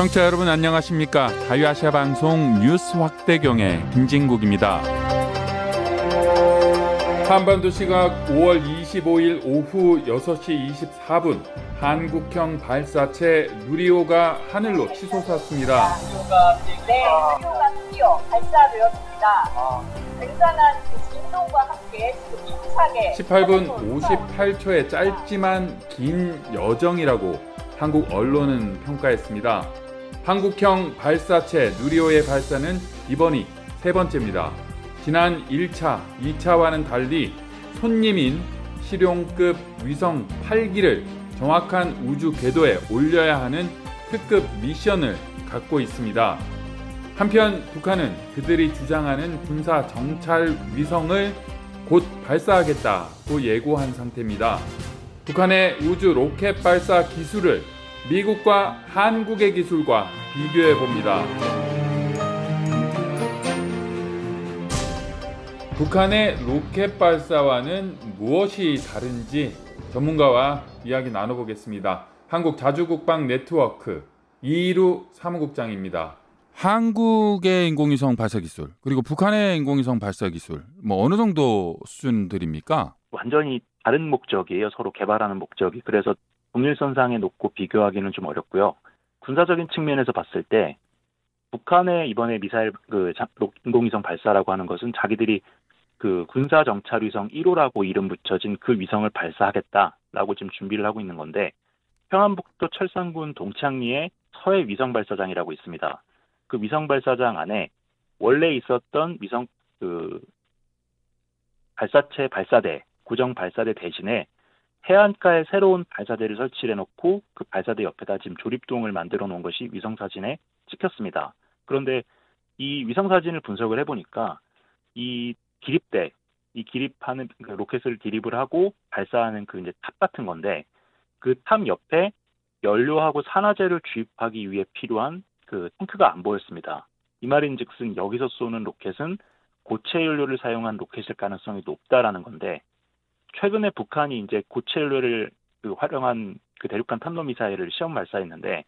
청취자 여러분 안녕하십니까? 자유아시아 방송 뉴스 확대경의 김진국입니다. 한반도 시각 5월 25일 오후 6시 24분 한국형 발사체 누리호가 하늘로 치솟았습니다. 네, 누리호가 드디어 발사되었습니다. 굉장한 그 진동과 함께 지금 힘차게 18분 58초의 짧지만 긴 여정이라고 한국 언론은 평가했습니다. 한국형 발사체 누리호의 발사는 이번이 세 번째입니다. 지난 1차, 2차와는 달리 손님인 실용급 위성 8기를 정확한 우주 궤도에 올려야 하는 특급 미션을 갖고 있습니다. 한편 북한은 그들이 주장하는 군사 정찰 위성을 곧 발사하겠다고 예고한 상태입니다. 북한의 우주 로켓 발사 기술을 미국과 한국의 기술과 비교해 봅니다. 북한의 로켓 발사와는 무엇이 다른지 전문가와 이야기 나눠보겠습니다. 한국 자주국방 네트워크 이일우 사무국장입니다. 한국의 인공위성 발사 기술 그리고 북한의 인공위성 발사 기술 뭐 어느 정도 수준들입니까? 완전히 다른 목적이에요. 서로 개발하는 목적이. 그래서 동일선상에 놓고 비교하기는 좀 어렵고요. 군사적인 측면에서 봤을 때 북한의 이번에 미사일 그 인공위성 발사라고 하는 것은 자기들이 그 군사 정찰 위성 1호라고 이름 붙여진 그 위성을 발사하겠다라고 지금 준비를 하고 있는 건데 평안북도 철산군 동창리에 서해 위성 발사장이라고 있습니다. 그 위성 발사장 안에 원래 있었던 위성 그 발사체 발사대 기존 발사대 대신에 해안가에 새로운 발사대를 설치해 놓고 그 발사대 옆에다 지금 조립동을 만들어 놓은 것이 위성 사진에 찍혔습니다. 그런데 이 위성 사진을 분석을 해보니까 이 기립대, 이 기립하는 그 로켓을 기립을 하고 발사하는 그 이제 탑 같은 건데 그 탑 옆에 연료하고 산화제를 주입하기 위해 필요한 그 탱크가 안 보였습니다. 이 말인즉슨 여기서 쏘는 로켓은 고체 연료를 사용한 로켓일 가능성이 높다라는 건데 최근에 북한이 이제 고체 연료를 그 활용한 그 대륙간 탄도 미사일을 시험 발사했는데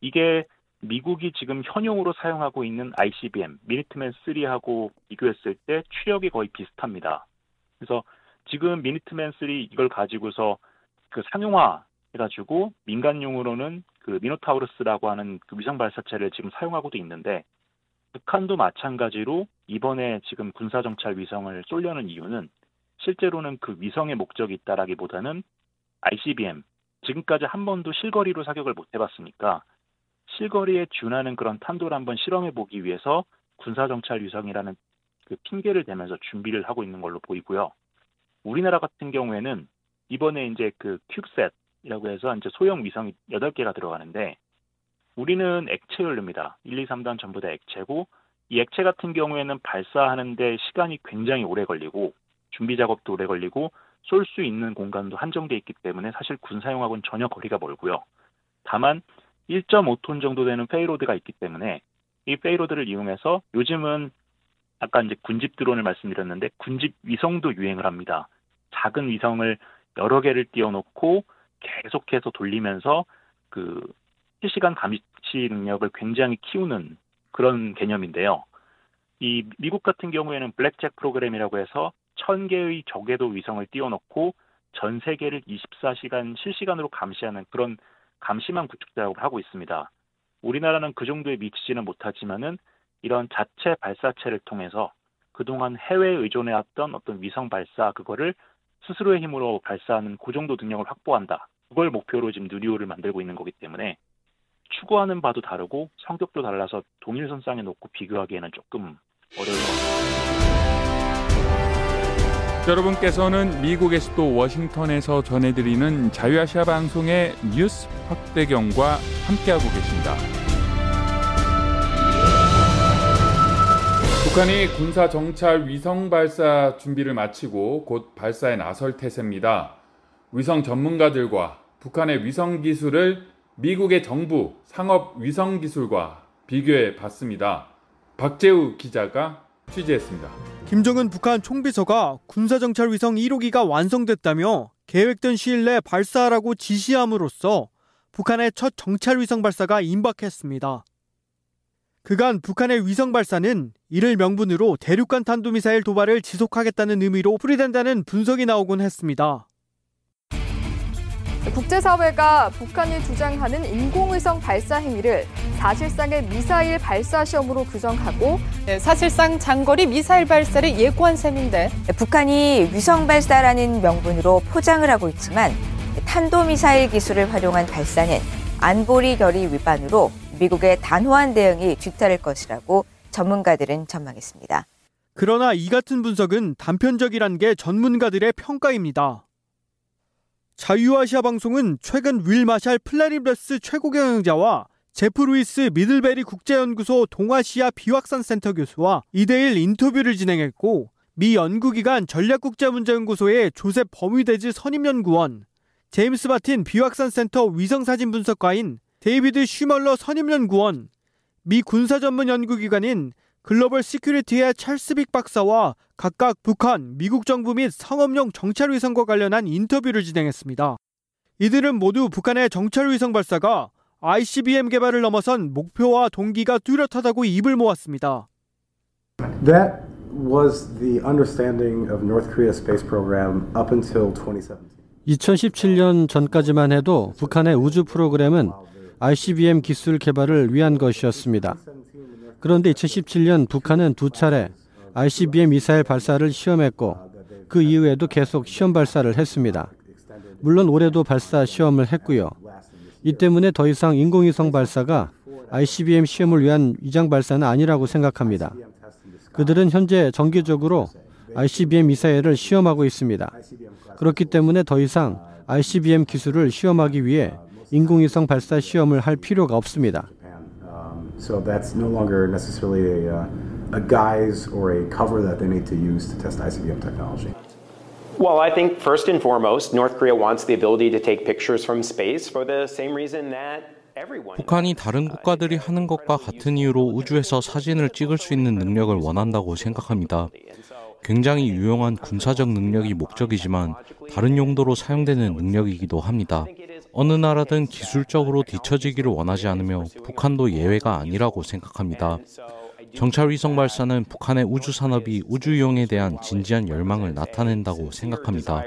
이게 미국이 지금 현용으로 사용하고 있는 ICBM 미니트맨 3하고 비교했을 때 추력이 거의 비슷합니다. 그래서 지금 미니트맨 3 이걸 가지고서 그 상용화 해가지고 민간용으로는 그 미노타우루스라고 하는 그 위성 발사체를 지금 사용하고도 있는데 북한도 마찬가지로 이번에 지금 군사정찰 위성을 쏠려는 이유는 실제로는 그 위성의 목적이 있다라기보다는 ICBM 지금까지 한 번도 실거리로 사격을 못 해봤으니까 실거리에 준하는 그런 탄도를 한번 실험해 보기 위해서 군사정찰 위성이라는 그 핑계를 대면서 준비를 하고 있는 걸로 보이고요. 우리나라 같은 경우에는 이번에 이제 그 큐브셋이라고 해서 이제 소형 위성이 8개가 들어가는데 우리는 액체 연료입니다. 1, 2, 3단 전부 다 액체고 이 액체 같은 경우에는 발사하는데 시간이 굉장히 오래 걸리고 준비 작업도 오래 걸리고 쏠 수 있는 공간도 한정돼 있기 때문에 사실 군 사용하고는 전혀 거리가 멀고요. 다만 1.5톤 정도 되는 payload가 있기 때문에 이 payload를 이용해서 요즘은 아까 이제 군집 드론을 말씀드렸는데 군집 위성도 유행을 합니다. 작은 위성을 여러 개를 띄워놓고 계속해서 돌리면서 그 실시간 감시 능력을 굉장히 키우는 그런 개념인데요. 이 미국 같은 경우에는 블랙잭 프로그램이라고 해서 1000개의 저궤도 위성을 띄워놓고 전 세계를 24시간 실시간으로 감시하는 그런 감시망 구축 작업을 하고 있습니다. 우리나라는 그 정도에 미치지는 못하지만은 이런 자체 발사체를 통해서 그동안 해외에 의존해왔던 어떤 위성 발사 그거를 스스로의 힘으로 발사하는 그 정도 능력을 확보한다. 그걸 목표로 지금 누리호를 만들고 있는 거기 때문에 추구하는 바도 다르고 성격도 달라서 동일선상에 놓고 비교하기에는 조금 어려울 것 같습니다. 여러분께서는 미국의 수도 워싱턴에서 전해드리는 자유아시아 방송의 뉴스 확대경과 함께하고 계십니다. 북한이 군사 정찰 위성 발사 준비를 마치고 곧 발사에 나설 태세입니다. 위성 전문가들과 북한의 위성 기술을 미국의 정부 상업 위성 기술과 비교해 봤습니다. 박재우 기자가 취재했습니다. 김정은 북한 총비서가 군사정찰 위성 1호기가 완성됐다며 계획된 시일 내 발사하라고 지시함으로써 북한의 첫 정찰 위성 발사가 임박했습니다. 그간 북한의 위성 발사는 이를 명분으로 대륙간 탄도미사일 도발을 지속하겠다는 의미로 풀이된다는 분석이 나오곤 했습니다. 국제사회가 북한이 주장하는 인공위성 발사 행위를 사실상의 미사일 발사 시험으로 규정하고 네, 사실상 장거리 미사일 발사를 예고한 셈인데 북한이 위성 발사라는 명분으로 포장을 하고 있지만 탄도미사일 기술을 활용한 발사는 안보리 결의 위반으로 미국의 단호한 대응이 뒤따를 것이라고 전문가들은 전망했습니다. 그러나 이 같은 분석은 단편적이란 게 전문가들의 평가입니다. 자유아시아 방송은 최근 윌 마샬 플래닛랩스 최고 경영자와 제프 루이스 미들베리 국제연구소 동아시아 비확산 센터 교수와 2대1 인터뷰를 진행했고 미 연구기관 전략국제문제연구소의 조셉 버뮤데즈 선임연구원, 제임스 마틴 비확산 센터 위성사진 분석가인 데이비드 슈멀러 선임연구원, 미 군사전문연구기관인 글로벌 시큐리티의 찰스 빅 박사와 각각 북한, 미국 정부 및 상업용 정찰위성과 관련한 인터뷰를 진행했습니다. 이들은 모두 북한의 정찰위성 발사가 ICBM 개발을 넘어선 목표와 동기가 뚜렷하다고 입을 모았습니다. That was the understanding of North Korea's space program up until 2017. 2017년 전까지만 해도 북한의 우주 프로그램은 ICBM 기술 개발을 위한 것이었습니다. 그런데 2017년 북한은 두 차례 ICBM 미사일 발사를 시험했고 그 이후에도 계속 시험 발사를 했습니다. 물론 올해도 발사 시험을 했고요. 이 때문에 더 이상 인공위성 발사가 ICBM 시험을 위한 위장 발사는 아니라고 생각합니다. 그들은 현재 정기적으로 ICBM 미사일을 시험하고 있습니다. 그렇기 때문에 더 이상 ICBM 기술을 시험하기 위해 인공위성 발사 시험을 할 필요가 없습니다. So that's no longer necessarily a, a guise or a cover that they need to use to test ICBM technology. Well, I think first and foremost, North Korea wants the ability to take pictures from space for the same reason that 북한이 다른 국가들이 하는 것과 같은 이유로 우주에서 사진을 찍을 수 있는 능력을 원한다고 생각합니다. 굉장히 유용한 군사적 능력이 목적이지만 다른 용도로 사용되는 능력이기도 합니다. 어느 나라든 기술적으로 뒤처지기를 원하지 않으며 북한도 예외가 아니라고 생각합니다. 정찰 위성 발사는 북한의 우주 산업이 우주용에 대한 진지한 열망을 나타낸다고 생각합니다.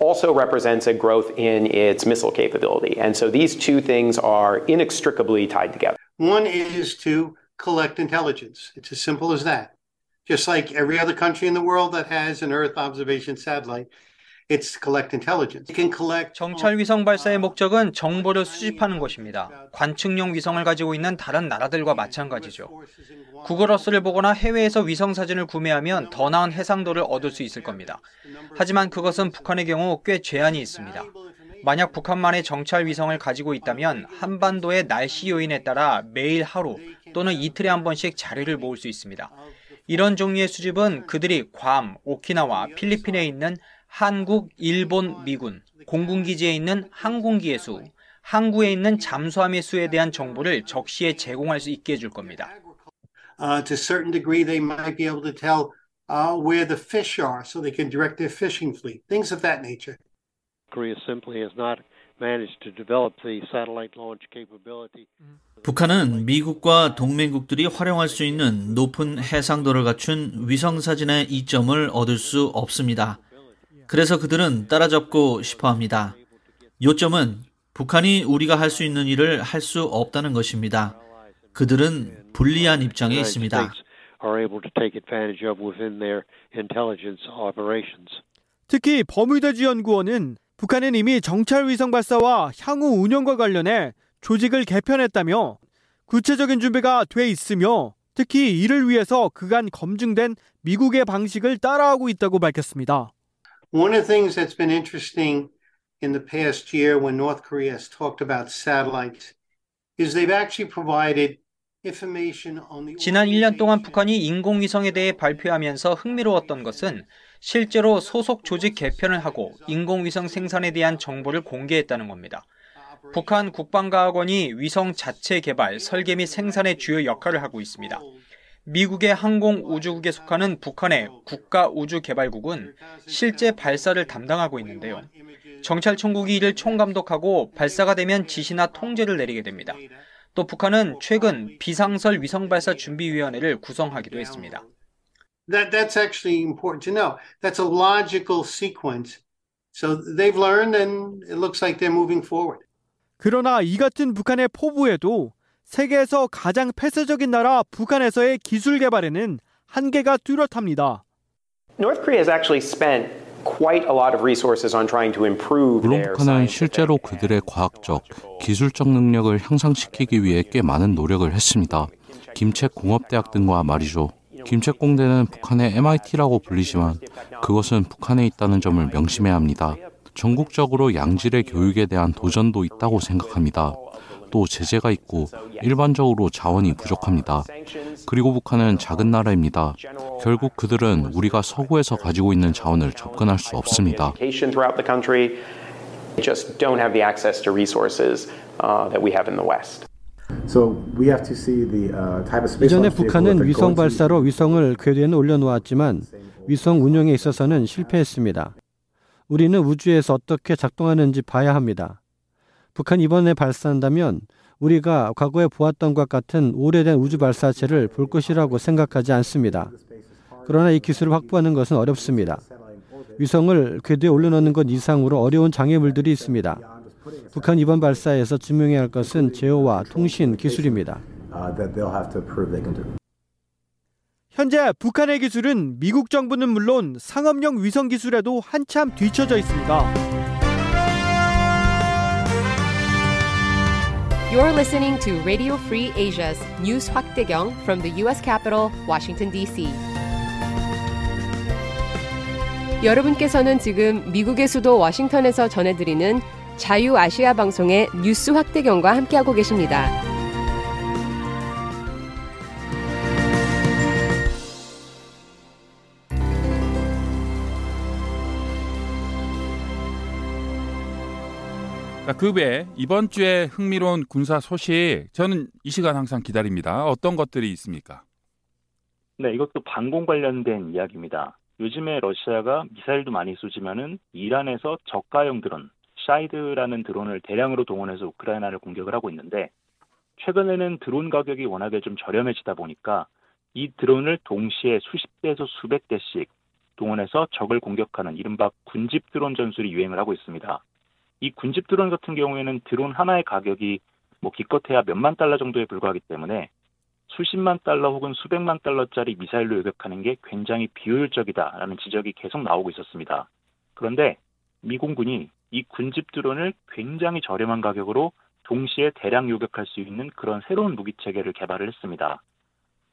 also represents a growth in its missile capability. And so these two things are inextricably tied together. One is to collect intelligence. It's as simple as that. Just like every other country in the world that has an Earth observation satellite, 정찰 위성 발사의 목적은 정보를 수집하는 것입니다. 관측용 위성을 가지고 있는 다른 나라들과 마찬가지죠. 구글 어스를 보거나 해외에서 위성 사진을 구매하면 더 나은 해상도를 얻을 수 있을 겁니다. 하지만 그것은 북한의 경우 꽤 제한이 있습니다. 만약 북한만의 정찰 위성을 가지고 있다면 한반도의 날씨 요인에 따라 매일 하루 또는 이틀에 한 번씩 자료를 모을 수 있습니다. 이런 종류의 수집은 그들이 괌, 오키나와 필리핀에 있는 한국, 일본, 미군, 공군기지에 있는 항공기의 수, 항구에 있는 잠수함의 수에 대한 정보를 적시에 제공할 수 있게 해줄 겁니다. Uh, to a certain degree, they might be able to tell uh, where the fish are so they can direct their fishing fleet, things of that nature. Korea simply has not managed to develop the satellite launch capability. 북한은 미국과 동맹국들이 활용할 수 있는 높은 해상도를 갖춘 위성 사진의 이점을 얻을 수 없습니다. 그래서 그들은 따라잡고 싶어 합니다. 요점은 북한이 우리가 할 수 있는 일을 할 수 없다는 것입니다. 그들은 불리한 입장에 있습니다. 특히 버뮤다주 연구원은 북한은 이미 정찰 위성 발사와 향후 운영과 관련해 조직을 개편했다며 구체적인 준비가 돼 있으며 특히 이를 위해서 그간 검증된 미국의 방식을 따라하고 있다고 밝혔습니다. One of the things that's been interesting in the past year when North Korea has talked about satellites is they've actually provided 지난 1년 동안 북한이 인공위성에 대해 발표하면서 흥미로웠던 것은 실제로 소속 조직 개편을 하고 인공위성 생산에 대한 정보를 공개했다는 겁니다. 북한 국방과학원이 위성 자체 개발, 설계 및 생산의 주요 역할을 하고 있습니다. 미국의 항공우주국에 속하는 북한의 국가우주개발국은 실제 발사를 담당하고 있는데요. 정찰총국이 이를 총감독하고 발사가 되면 지시나 통제를 내리게 됩니다. 또 북한은 최근 비상설 위성발사 준비위원회를 구성하기도 했습니다. That, that's actually important to know. That's a logical sequence. So they've learned and it looks like they're moving forward. 그러나 이 같은 북한의 포부에도 세계에서 가장 폐쇄적인 나라 북한에서의 기술 개발에는 한계가 뚜렷합니다. North Korea has actually spent quite a lot of resources on trying to improve 물론 북한은 실제로 그들의 과학적, 기술적 능력을 향상시키기 위해 꽤 많은 노력을 했습니다. 김책 공업대학 등과 말이죠. 김책 공대는 북한의 MIT라고 불리지만 그것은 북한에 있다는 점을 명심해야 합니다. 전국적으로 양질의 교육에 대한 도전도 있다고 생각합니다. 또 제재가 있고 일반적으로 자원이 부족합니다. 그리고 북한은 작은 나라입니다. 결국 그들은 우리가 서구에서 가지고 있는 자원을 접근할 수 없습니다. education throughout the country. They just don't have the access to resources uh, that we have in the West. So we have to see the uh, type of space 이전에 북한은 위성 발사로 위성을 궤도에는 올려놓았지만 위성 운용에 있어서는 실패했습니다. 우리는 우주에서 어떻게 작동하는지 봐야 합니다. 북한 이번에 발사한다면 우리가 과거에 보았던 것 같은 오래된 우주 발사체를 볼 것이라고 생각하지 않습니다. 그러나 이 기술을 확보하는 것은 어렵습니다. 위성을 궤도에 올려놓는 것 이상으로 어려운 장애물들이 있습니다. 북한 이번 발사에서 증명해야 할 것은 제어와 통신 기술입니다. 현재 북한의 기술은 미국 정부는 물론 상업용 위성 기술에도 한참 뒤처져 있습니다. You're listening to Radio Free Asia's News 확대경 from the U.S. Capitol, Washington, D.C. 여러분께서는 지금 미국의 수도 워싱턴에서 전해드리는 자유아시아 방송의 뉴스 확대경과 함께하고 계십니다. 그 외에 이번 주에 흥미로운 군사 소식 저는 이 시간 항상 기다립니다. 어떤 것들이 있습니까? 네, 이것도 방공 관련된 이야기입니다. 요즘에 러시아가 미사일도 많이 쏘지만은 이란에서 저가형 드론, 샤헤드라는 드론을 대량으로 동원해서 우크라이나를 공격을 하고 있는데 최근에는 드론 가격이 워낙에 좀 저렴해지다 보니까 이 드론을 동시에 수십 대에서 수백 대씩 동원해서 적을 공격하는 이른바 군집 드론 전술이 유행을 하고 있습니다. 이 군집 드론 같은 경우에는 드론 하나의 가격이 뭐 기껏해야 몇만 달러 정도에 불과하기 때문에 수십만 달러 혹은 수백만 달러짜리 미사일로 요격하는 게 굉장히 비효율적이다라는 지적이 계속 나오고 있었습니다. 그런데 미 공군이 이 군집 드론을 굉장히 저렴한 가격으로 동시에 대량 요격할 수 있는 그런 새로운 무기 체계를 개발을 했습니다.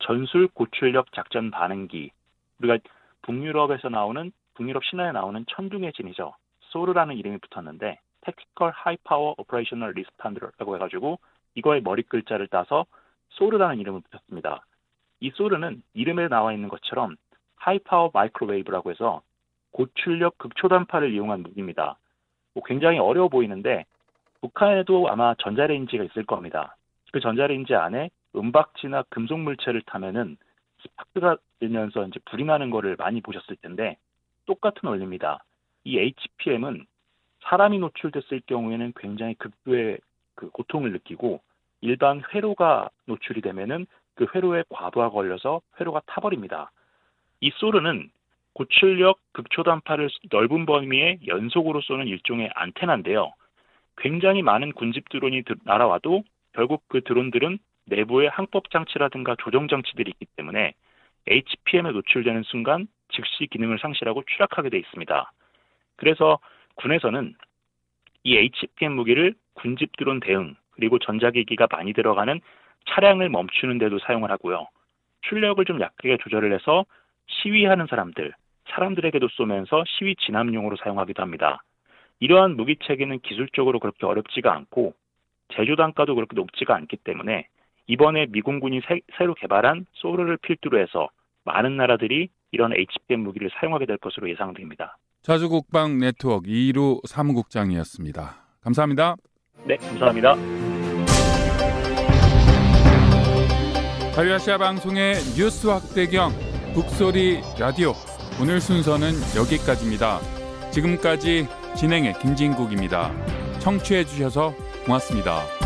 전술 고출력 작전 반응기. 우리가 북유럽에서 나오는 북유럽 신화에 나오는 천둥의 진이죠. 소르라는 이름이 붙었는데 High Power Operational Responder라고 해가지고 이거의 머리 글자를 따서 소르라는 이름을 붙였습니다. 이 소르는 이름에 나와 있는 것처럼 High Power Microwave라고 해서 고출력 극초단파를 이용한 무기입니다. 뭐 굉장히 어려워 보이는데 북한에도 아마 전자레인지가 있을 겁니다. 그 전자레인지 안에 은박지나 금속 물체를 타면은 스파크가 되면서 이제 불이 나는 거를 많이 보셨을 텐데 똑같은 원리입니다. 이 HPM은 사람이 노출됐을 경우에는 굉장히 극도의 그 고통을 느끼고 일반 회로가 노출이 되면은 그 회로에 과부하 걸려서 회로가 타버립니다. 이 소르는 고출력 극초단파를 넓은 범위에 연속으로 쏘는 일종의 안테나인데요. 굉장히 많은 군집 드론이 날아와도 결국 그 드론들은 내부에 항법 장치라든가 조정 장치들이 있기 때문에 HPM에 노출되는 순간 즉시 기능을 상실하고 추락하게 돼 있습니다. 그래서 군에서는 이 HPM 무기를 군집 드론 대응 그리고 전자기기가 많이 들어가는 차량을 멈추는 데도 사용을 하고요. 출력을 좀 약하게 조절을 해서 시위하는 사람들, 사람들에게도 쏘면서 시위 진압용으로 사용하기도 합니다. 이러한 무기 체계는 기술적으로 그렇게 어렵지가 않고 제조 단가도 그렇게 높지가 않기 때문에 이번에 미공군이 새, 새로 개발한 소르를 필두로 해서 많은 나라들이 이런 HPM 무기를 사용하게 될 것으로 예상됩니다. 자주국방 네트워크 이루 사무국장이었습니다. 감사합니다. 네, 감사합니다. 자유아시아 방송의 뉴스 확대경 북소리 라디오 오늘 순서는 여기까지입니다. 지금까지 진행의 김진국입니다. 청취해 주셔서 고맙습니다.